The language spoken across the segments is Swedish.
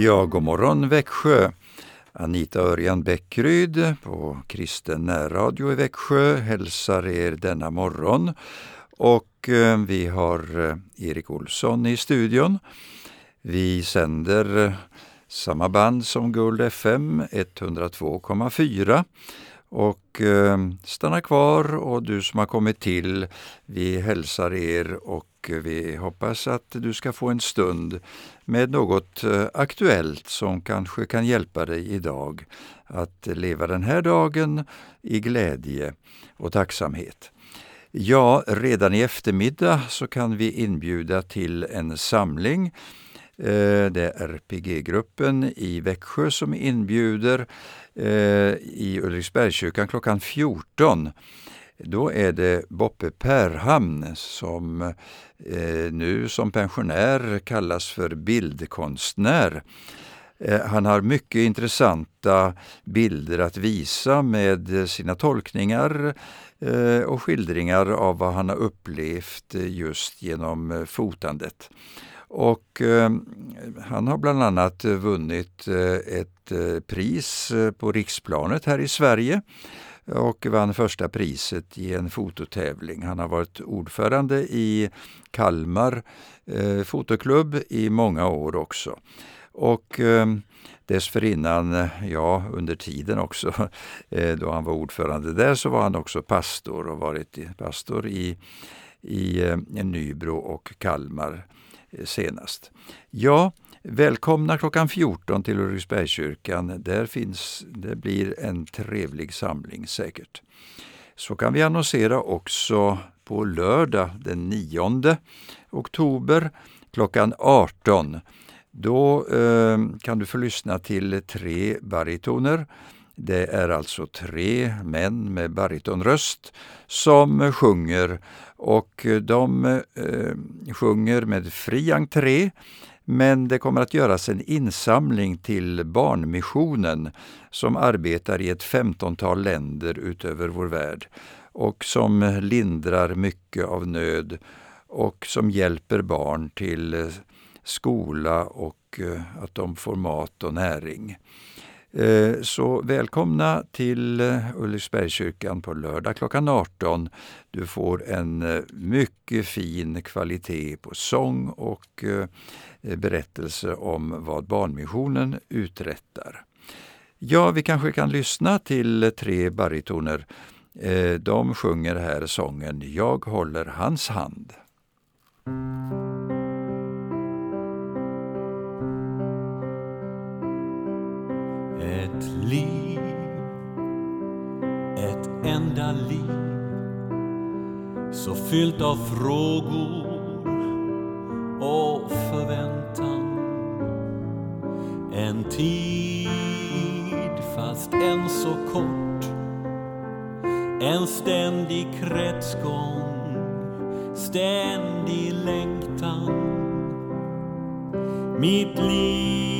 Ja, god morgon Växjö! Anita Örjan Bäckryd på Kristen närradio i Växjö hälsar er denna morgon. Och eh, vi har eh, Erik Olsson i studion. Vi sänder eh, samma band som Guld FM 102,4 och eh, stanna kvar och du som har kommit till, vi hälsar er och vi hoppas att du ska få en stund med något eh, aktuellt som kanske kan hjälpa dig idag att leva den här dagen i glädje och tacksamhet. Ja, redan i eftermiddag så kan vi inbjuda till en samling. Eh, det är RPG-gruppen i Växjö som inbjuder eh, i Ulriksbergskyrkan klockan 14. Då är det Boppe Perhamn som eh, nu som pensionär kallas för bildkonstnär. Eh, han har mycket intressanta bilder att visa med sina tolkningar eh, och skildringar av vad han har upplevt eh, just genom eh, fotandet. Och eh, han har bland annat vunnit ett pris på riksplanet här i Sverige och vann första priset i en fototävling. Han har varit ordförande i Kalmar eh, fotoklubb i många år också. Och eh, dessförinnan, ja under tiden också, eh, då han var ordförande där så var han också pastor och varit pastor i, i eh, Nybro och Kalmar eh, senast. Ja, välkomna klockan 14 till Ulriksbergskyrkan. Där finns, det blir en trevlig samling säkert. Så kan vi annonsera också på lördag den 9 oktober klockan 18. Då eh, kan du få lyssna till tre baritoner. Det är alltså tre män med baritonröst som sjunger och de eh, sjunger med fri entré men det kommer att göras en insamling till Barnmissionen som arbetar i ett femtontal länder utöver vår värld och som lindrar mycket av nöd och som hjälper barn till skola och eh, att de får mat och näring. Eh, så välkomna till eh, Ulriksbergskyrkan på lördag klockan 18. Du får en eh, mycket fin kvalitet på sång och berättelse om vad Barnmissionen uträttar. Ja, vi kanske kan lyssna till tre baritoner. De sjunger här sången Jag håller hans hand. Ett liv, ett enda liv. Så fyllt av frågor och förväntan. En tid fast än så kort. En ständig kretsgång, ständig längtan. Mitt liv.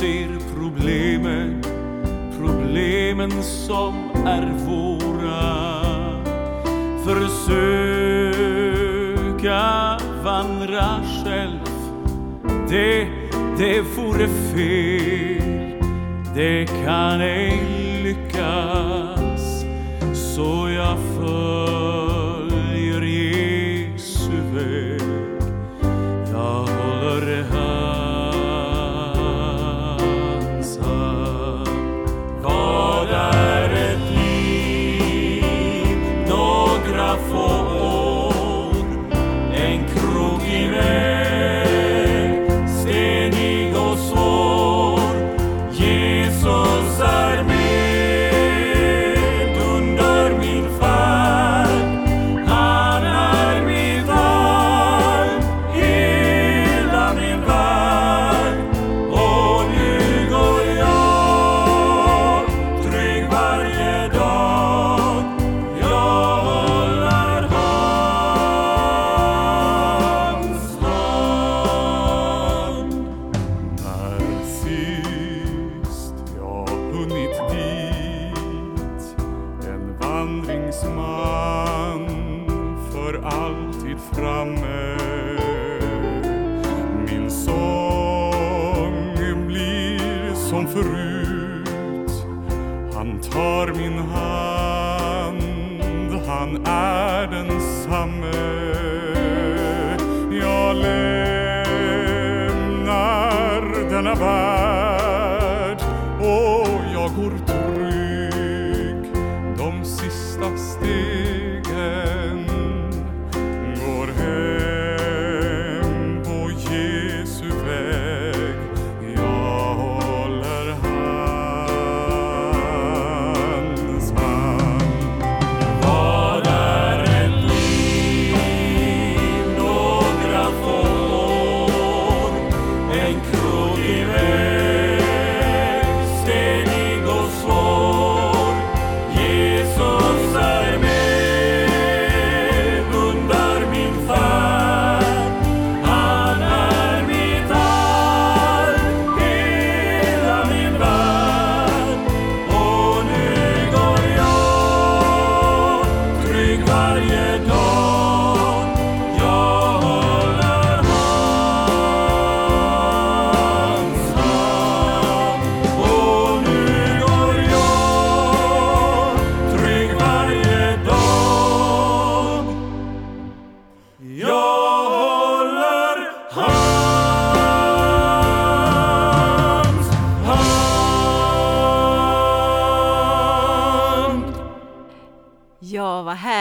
Ser problemen, problemen som är våra. Försöka vandra själv, det, det vore fel. Det kan ej lyckas. Så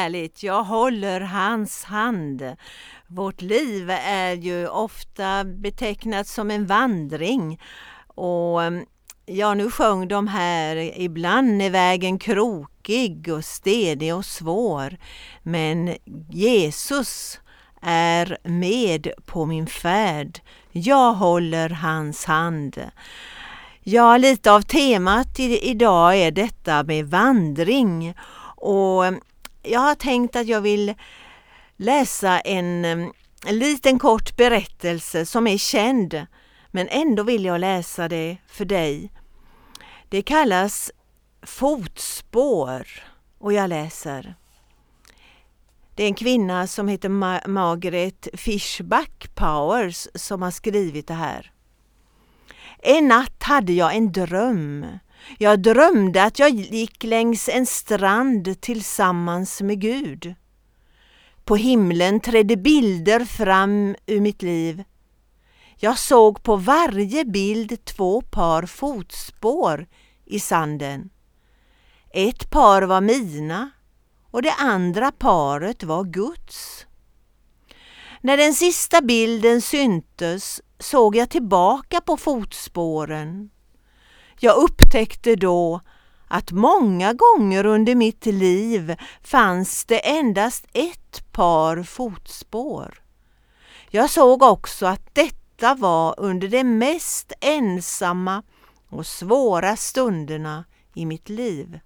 härligt. Jag håller hans hand. Vårt liv är ju ofta betecknat som en vandring. Och mm, ja, nu sjöng de här, ibland är vägen krokig och stedig och svår. Men Jesus är med på min färd. Jag håller hans hand. Ja, lite av temat idag är detta med vandring. Och mm, jag har tänkt att jag vill läsa en, en liten kort berättelse som är känd, men ändå vill jag läsa det för dig. Det kallas Fotspår och jag läser. Det är en kvinna som heter Ma- Margaret Fishback Powers som har skrivit det här. En natt hade jag en dröm. Jag drömde att jag gick längs en strand tillsammans med Gud. På himlen trädde bilder fram ur mitt liv. Jag såg på varje bild två par fotspår i sanden. Ett par var mina och det andra paret var Guds. När den sista bilden syntes såg jag tillbaka på fotspåren. Jag upptäckte då att många gånger under mitt liv fanns det endast ett par fotspår. Jag såg också att detta var under de mest ensamma och svåra stunderna i mitt liv.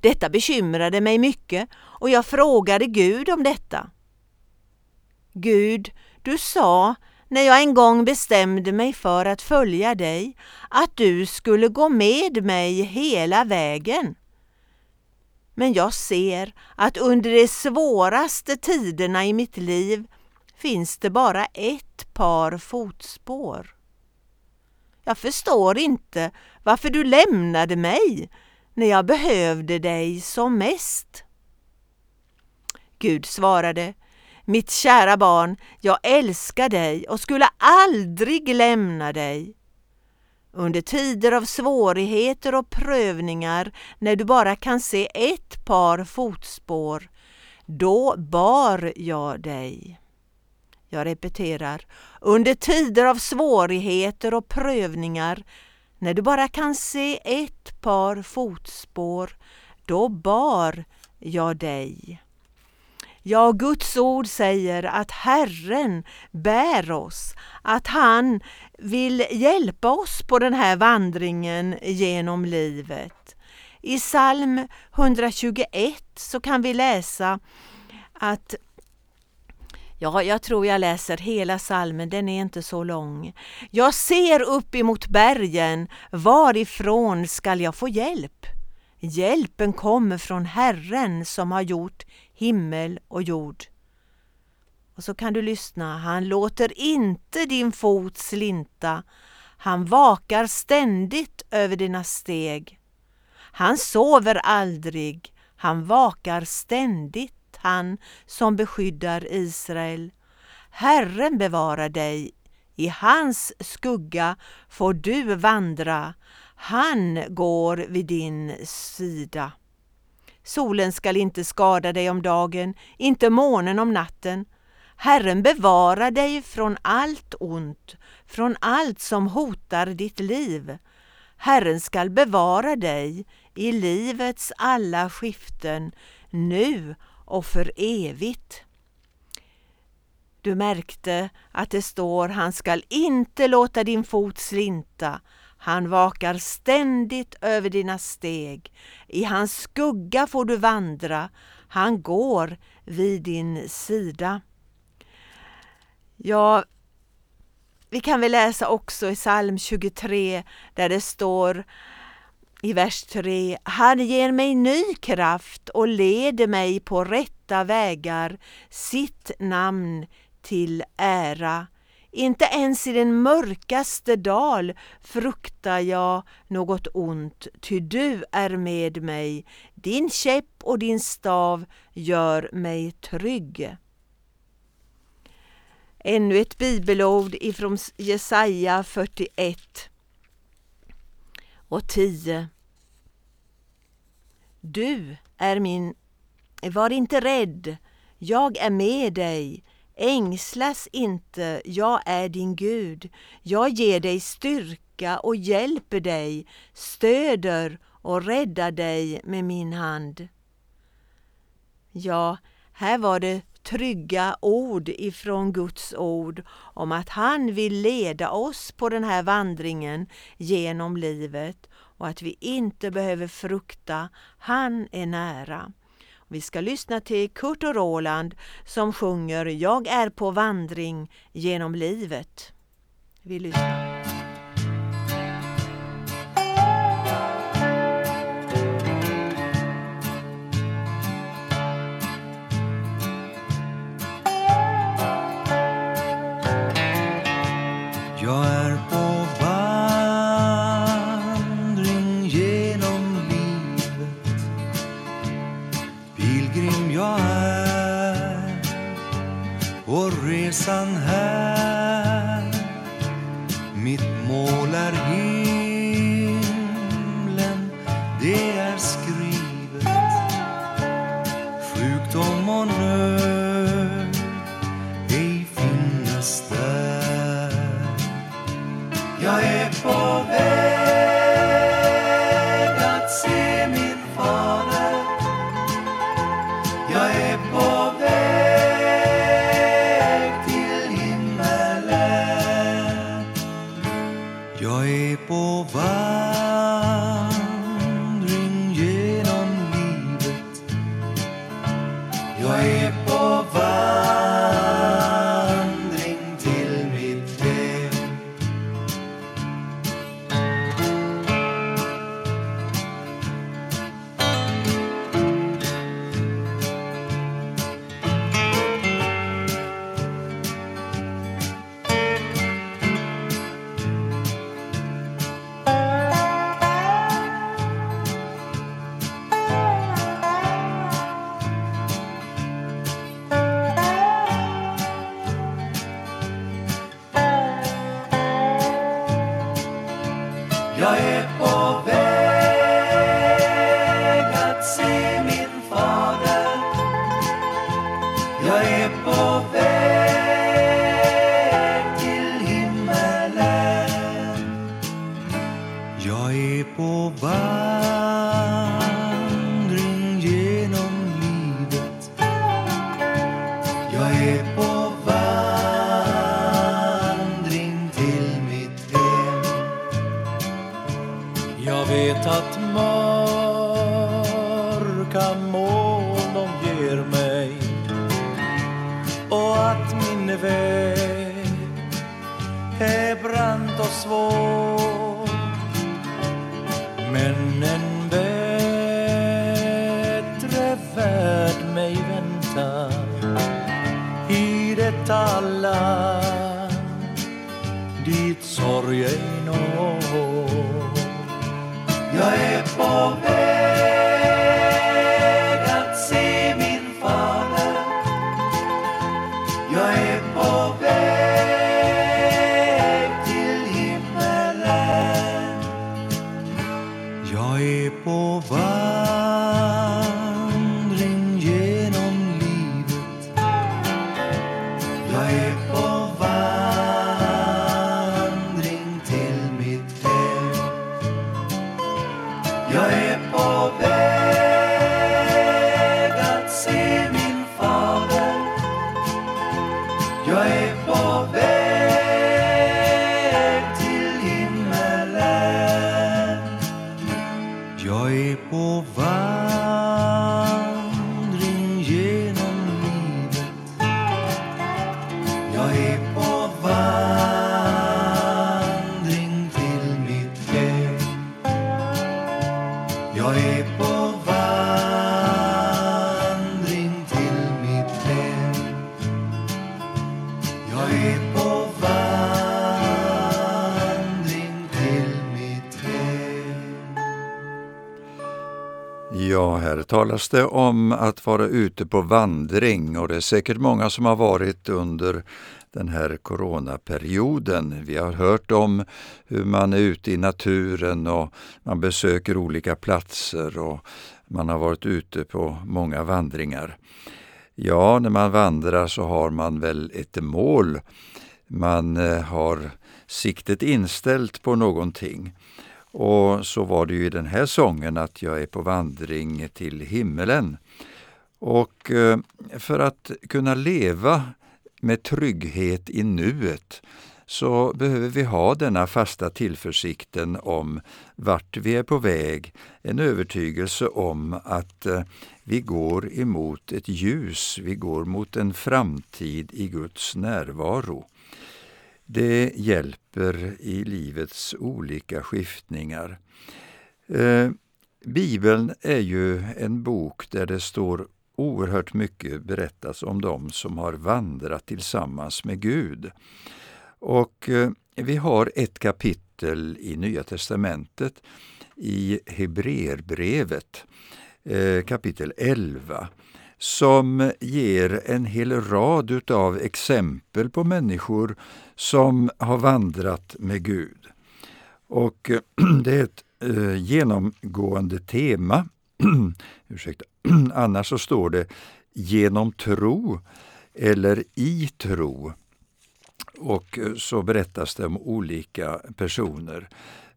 Detta bekymrade mig mycket och jag frågade Gud om detta. Gud, du sa när jag en gång bestämde mig för att följa dig att du skulle gå med mig hela vägen. Men jag ser att under de svåraste tiderna i mitt liv finns det bara ett par fotspår. Jag förstår inte varför du lämnade mig när jag behövde dig som mest. Gud svarade, mitt kära barn, jag älskar dig och skulle aldrig lämna dig. Under tider av svårigheter och prövningar, när du bara kan se ett par fotspår, då bar jag dig. Jag repeterar, under tider av svårigheter och prövningar, när du bara kan se ett par fotspår, då bar jag dig. Ja, Guds ord säger att Herren bär oss, att han vill hjälpa oss på den här vandringen genom livet. I psalm 121 så kan vi läsa att Ja, jag tror jag läser hela salmen, den är inte så lång. Jag ser upp emot bergen, varifrån skall jag få hjälp? Hjälpen kommer från Herren som har gjort himmel och jord. Och så kan du lyssna, han låter inte din fot slinta, Han vakar ständigt över dina steg. Han sover aldrig, han vakar ständigt, han som beskyddar Israel. Herren bevarar dig, i hans skugga får du vandra, han går vid din sida. Solen skall inte skada dig om dagen, inte månen om natten. Herren bevarar dig från allt ont, från allt som hotar ditt liv. Herren skall bevara dig i livets alla skiften, nu och för evigt. Du märkte att det står han skall inte låta din fot slinta. Han vakar ständigt över dina steg. I hans skugga får du vandra. Han går vid din sida. Ja, vi kan väl läsa också i psalm 23 där det står i vers 3. Han ger mig ny kraft och leder mig på rätta vägar, sitt namn till ära. Inte ens i den mörkaste dal fruktar jag något ont, ty du är med mig. Din käpp och din stav gör mig trygg. Ännu ett bibelord ifrån Jesaja 41 och 10. Du är min... Var inte rädd, jag är med dig. Ängslas inte, jag är din Gud. Jag ger dig styrka och hjälper dig, stöder och räddar dig med min hand. Ja, här var det trygga ord ifrån Guds ord om att han vill leda oss på den här vandringen genom livet och att vi inte behöver frukta, han är nära. Vi ska lyssna till Kurt och Roland som sjunger Jag är på vandring genom livet. Vi lyssnar. Resan här. Mitt mål är himlen, det är skrivet. Sjukdom och nöd ej finnas där. Jag är på väg Jag är på väntar i detta land dit slitit sorgen och Jag är på väg är talas det om att vara ute på vandring och det är säkert många som har varit under den här coronaperioden. Vi har hört om hur man är ute i naturen och man besöker olika platser och man har varit ute på många vandringar. Ja, när man vandrar så har man väl ett mål. Man eh, har siktet inställt på någonting. Och så var det ju i den här sången att jag är på vandring till himmelen. Och eh, för att kunna leva med trygghet i nuet så behöver vi ha denna fasta tillförsikten om vart vi är på väg, en övertygelse om att eh, vi går emot ett ljus, vi går mot en framtid i Guds närvaro. Det hjälper i livets olika skiftningar. Eh, Bibeln är ju en bok där det står oerhört mycket berättas om dem som har vandrat tillsammans med Gud. Och eh, vi har ett kapitel i Nya testamentet i Hebreerbrevet, eh, kapitel 11 som ger en hel rad utav exempel på människor som har vandrat med Gud. Och det är ett eh, genomgående tema. Ursäkta. Annars så står det genom tro eller i tro. Och eh, så berättas det om olika personer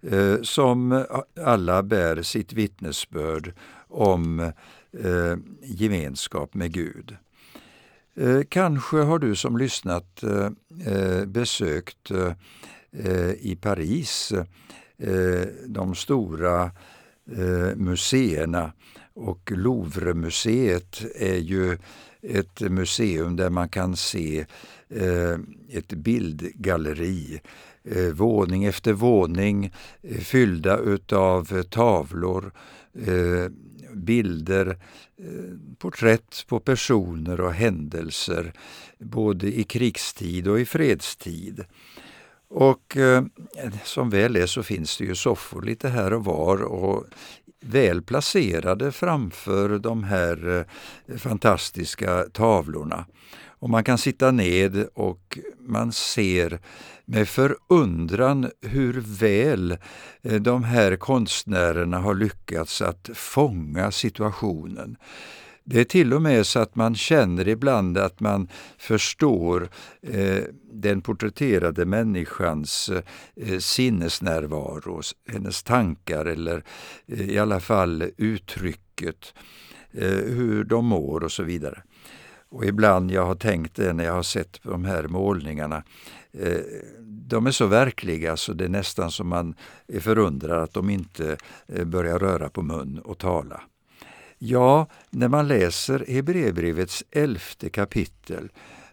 eh, som alla bär sitt vittnesbörd om eh, gemenskap med Gud. Eh, kanske har du som lyssnat eh, eh besökt eh, i Paris eh, de stora eh, museerna och Louvremuseet är ju ett museum där man kan se ett bildgalleri Eh, våning efter våning eh, fyllda utav eh, tavlor, bilder, porträtt på personer och händelser både i krigstid och i fredstid. Och eh, som väl är så finns det ju soffor lite här och var och väl placerade framför de här eh, fantastiska tavlorna. Och man kan sitta ned och man ser med förundran hur väl eh, de här konstnärerna har lyckats att fånga situationen. Det är till och med så att man känner ibland att man förstår eh, den porträtterade människans eh, sinnesnärvaro, hennes tankar eller eh, i alla fall uttrycket, eh, hur de mår och så vidare. Och ibland jag har tänkt det när jag har sett de här målningarna, eh, Eh, de är så verkliga så det är nästan som man är förundrad att de inte eh, börjar röra på mun och tala. Ja, när man läser Hebreerbrevets elfte kapitel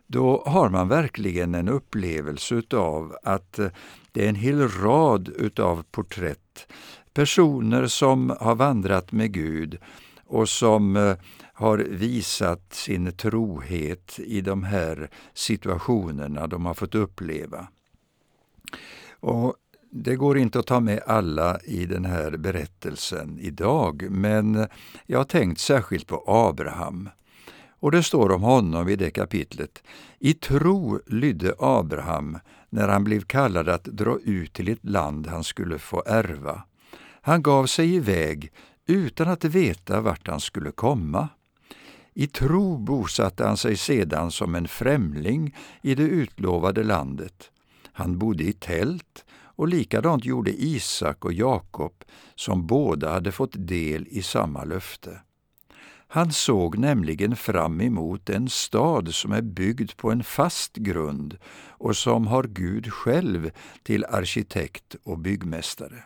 då har man verkligen en upplevelse av att eh, det är en hel rad utav porträtt. Personer som har vandrat med Gud och som eh, har visat sin trohet i de här situationerna de har fått uppleva. Och det går inte att ta med alla i den här berättelsen idag, men jag har tänkt särskilt på Abraham. Och det står om honom i det kapitlet. I tro lydde Abraham när han blev kallad att dra ut till ett land han skulle få ärva. Han gav sig iväg utan att veta vart han skulle komma. I tro bosatte han sig sedan som en främling i det utlovade landet. Han bodde i tält och likadant gjorde Isak och Jakob som båda hade fått del i samma löfte. Han såg nämligen fram emot en stad som är byggd på en fast grund och som har Gud själv till arkitekt och byggmästare.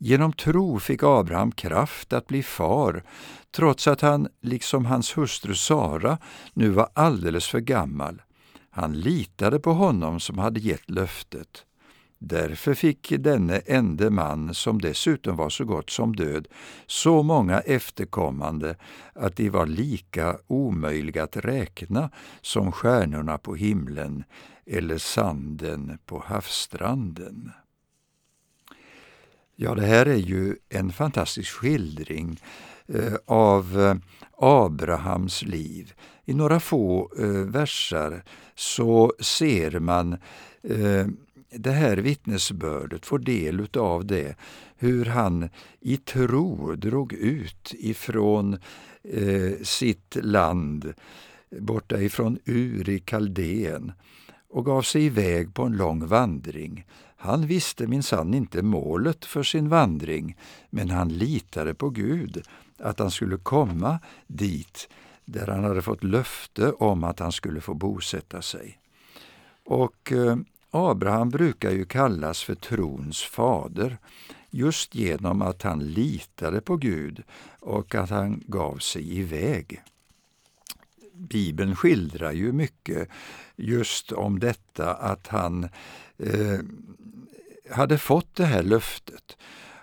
Genom tro fick Abraham kraft att bli far, trots att han, liksom hans hustru Sara, nu var alldeles för gammal. Han litade på honom som hade gett löftet. Därför fick denne ende man, som dessutom var så gott som död, så många efterkommande att de var lika omöjliga att räkna som stjärnorna på himlen eller sanden på havsstranden. Ja, det här är ju en fantastisk skildring eh, av eh, Abrahams liv. I några få eh, versar så ser man eh, det här vittnesbördet, får del av det, hur han i tro drog ut ifrån eh, sitt land, borta ifrån Ur i Kaldén, och gav sig iväg på en lång vandring. Han visste minsann inte målet för sin vandring, men han litade på Gud, att han skulle komma dit där han hade fått löfte om att han skulle få bosätta sig. Och eh, Abraham brukar ju kallas för trons fader just genom att han litade på Gud och att han gav sig iväg. Bibeln skildrar ju mycket just om detta att han eh, hade fått det här löftet.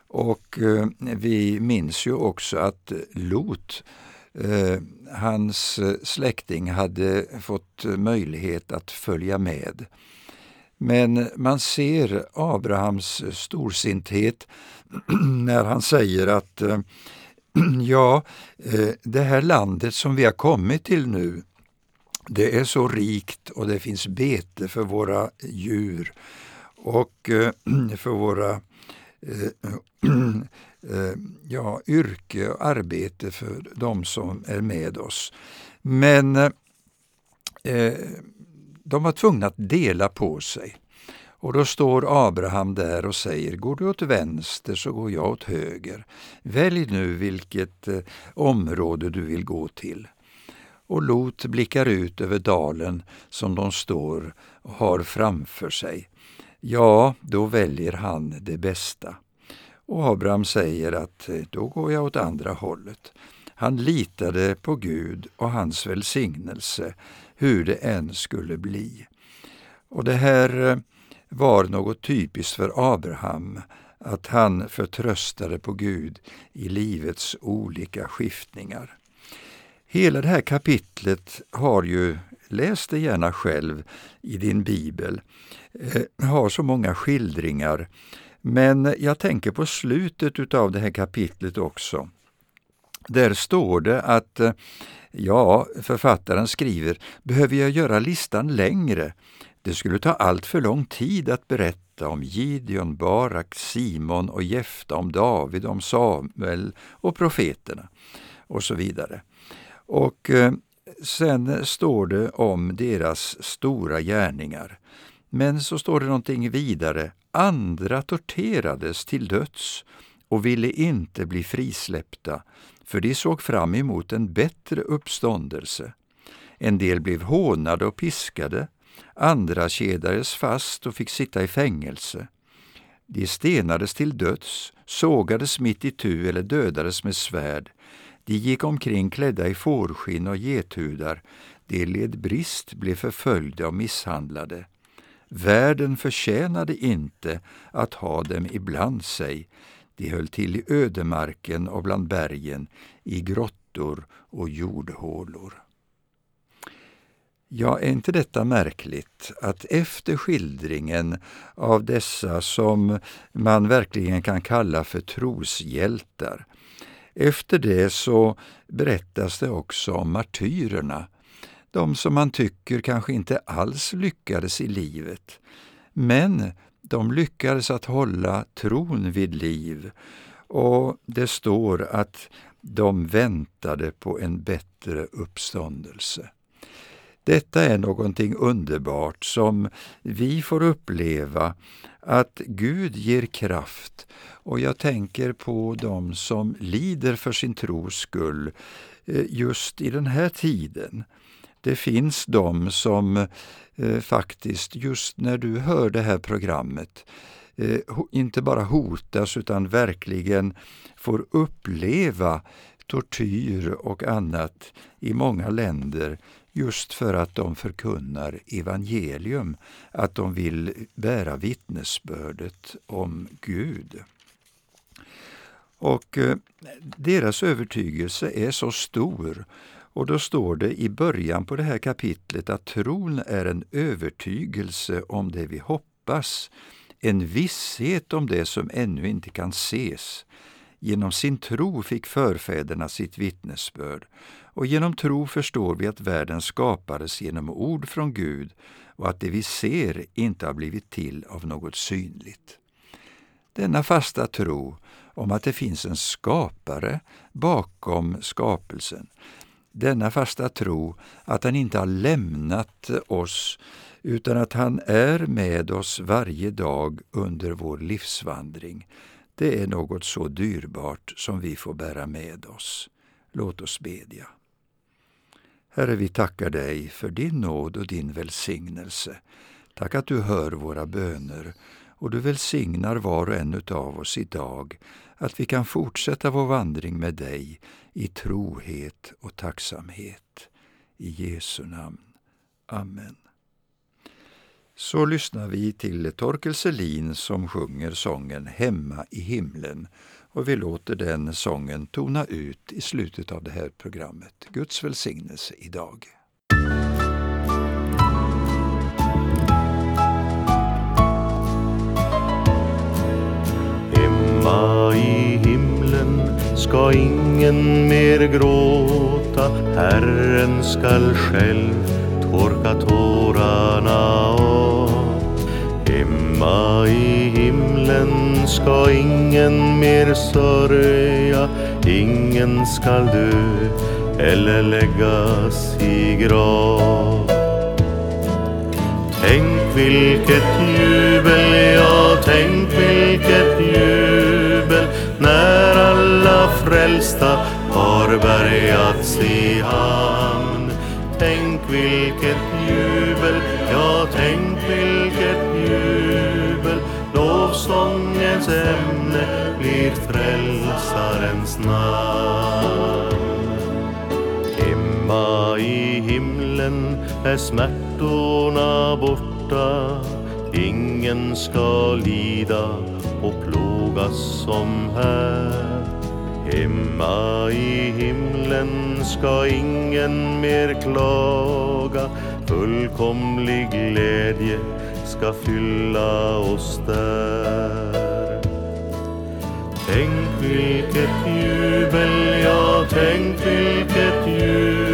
Och eh, vi minns ju också att Lot, eh, hans släkting, hade fått möjlighet att följa med. Men man ser Abrahams storsinthet när han säger att eh, ja, eh, det här landet som vi har kommit till nu, det är så rikt och det finns bete för våra djur och eh, för våra eh, eh, ja, yrke och arbete för de som är med oss. Men eh, de var tvungna att dela på sig. Och då står Abraham där och säger, går du åt vänster så går jag åt höger. Välj nu vilket eh, område du vill gå till. Och Lot blickar ut över dalen som de står och har framför sig. Ja, då väljer han det bästa. Och Abraham säger att eh, då går jag åt andra hållet. Han litade på Gud och hans välsignelse hur det än skulle bli. Och det här eh, var något typiskt för Abraham, att han förtröstade på Gud i livets olika skiftningar. Hela det här kapitlet har ju, läs det gärna själv i din bibel, eh, har så många skildringar. Men jag tänker på slutet av det här kapitlet också. Där står det att eh, Ja, författaren skriver, behöver jag göra listan längre? Det skulle ta allt för lång tid att berätta om Gideon, Barak, Simon och Jefta, om David, om Samuel och profeterna och så vidare. Och eh, sen står det om deras stora gärningar. Men så står det någonting vidare. Andra torterades till döds och ville inte bli frisläppta för de såg fram emot en bättre uppståndelse. En del blev hånade och piskade, andra kedades fast och fick sitta i fängelse. De stenades till döds, sågades mitt i tu eller dödades med svärd. De gick omkring klädda i fårskinn och gethudar. De led brist, blev förföljda och misshandlade. Världen förtjänade inte att ha dem ibland sig. De höll till i ödemarken och bland bergen, i grottor och jordhålor. Ja, är inte detta märkligt att efter skildringen av dessa som man verkligen kan kalla för troshjältar, efter det så berättas det också om martyrerna, de som man tycker kanske inte alls lyckades i livet, men de lyckades att hålla tron vid liv. Och det står att de väntade på en bättre uppståndelse. Detta är någonting underbart som vi får uppleva, att Gud ger kraft. Och jag tänker på dem som lider för sin tros skull eh, just i den här tiden. Det finns de som eh, faktiskt, just när du hör det här programmet, eh, inte bara hotas utan verkligen får uppleva tortyr och annat i många länder just för att de förkunnar evangelium, att de vill bära vittnesbördet om Gud. Och eh, deras övertygelse är så stor och då står det i början på det här kapitlet att tron är en övertygelse om det vi hoppas, en visshet om det som ännu inte kan ses. Genom sin tro fick förfäderna sitt vittnesbörd och genom tro förstår vi att världen skapades genom ord från Gud och att det vi ser inte har blivit till av något synligt. Denna fasta tro om att det finns en skapare bakom skapelsen, denna fasta tro att han inte har lämnat oss utan att han är med oss varje dag under vår livsvandring, det är något så dyrbart som vi får bära med oss. Låt oss bedja. Herre, vi tackar dig för din nåd och din välsignelse. Tack att du hör våra böner och du välsignar var och en av oss idag, att vi kan fortsätta vår vandring med dig i trohet och tacksamhet. I Jesu namn. Amen. Så lyssnar vi till Torkel Selin som sjunger sången Hemma i himlen och vi låter den sången tona ut i slutet av det här programmet. Guds välsignelse idag. Hemma i himlen ska ingen mer gråta Herren skall själv torka tårarna av Hemma i himlen ska ingen mer sörja Ingen skall dö eller läggas i grav Tänk vilket jubel, ja tänk vilket jubel när alla frälsta har bärgats i hamn. Tänk vilket jubel, ja tänk vilket ämne blir frälsarens namn. Hemma i himlen är smärtorna borta. Ingen ska lida och plågas som här. Hemma i himlen ska ingen mer klaga. Fullkomlig glädje ska fylla oss där. Tänk vilket jubel, ja tänk vilket jubel.